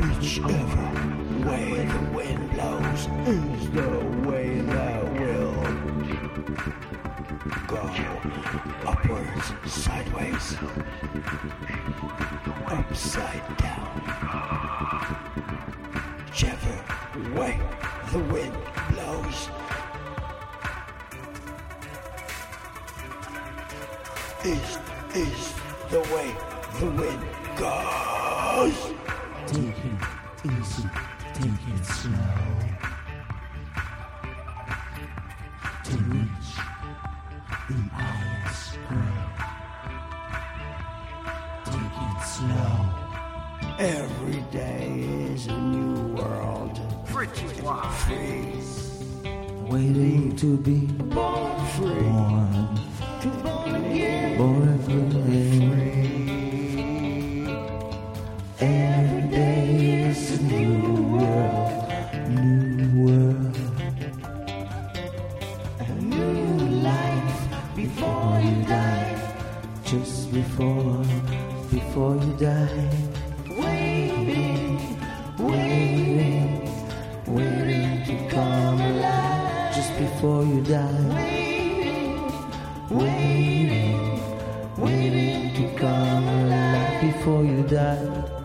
Whichever way the wind blows is the way that will go. Upwards, sideways, upside down. Whichever way the wind blows. East is the way the wind goes. Take it easy, take it slow. To reach the highest grade. Take it slow. Every day is a new world. Free. Waiting to be Born free. born, born again. born free. You die. Just before, before you die, Waiting, waiting, waiting to come alive. Just before you die, waiting, waiting, waiting to come alive before you die.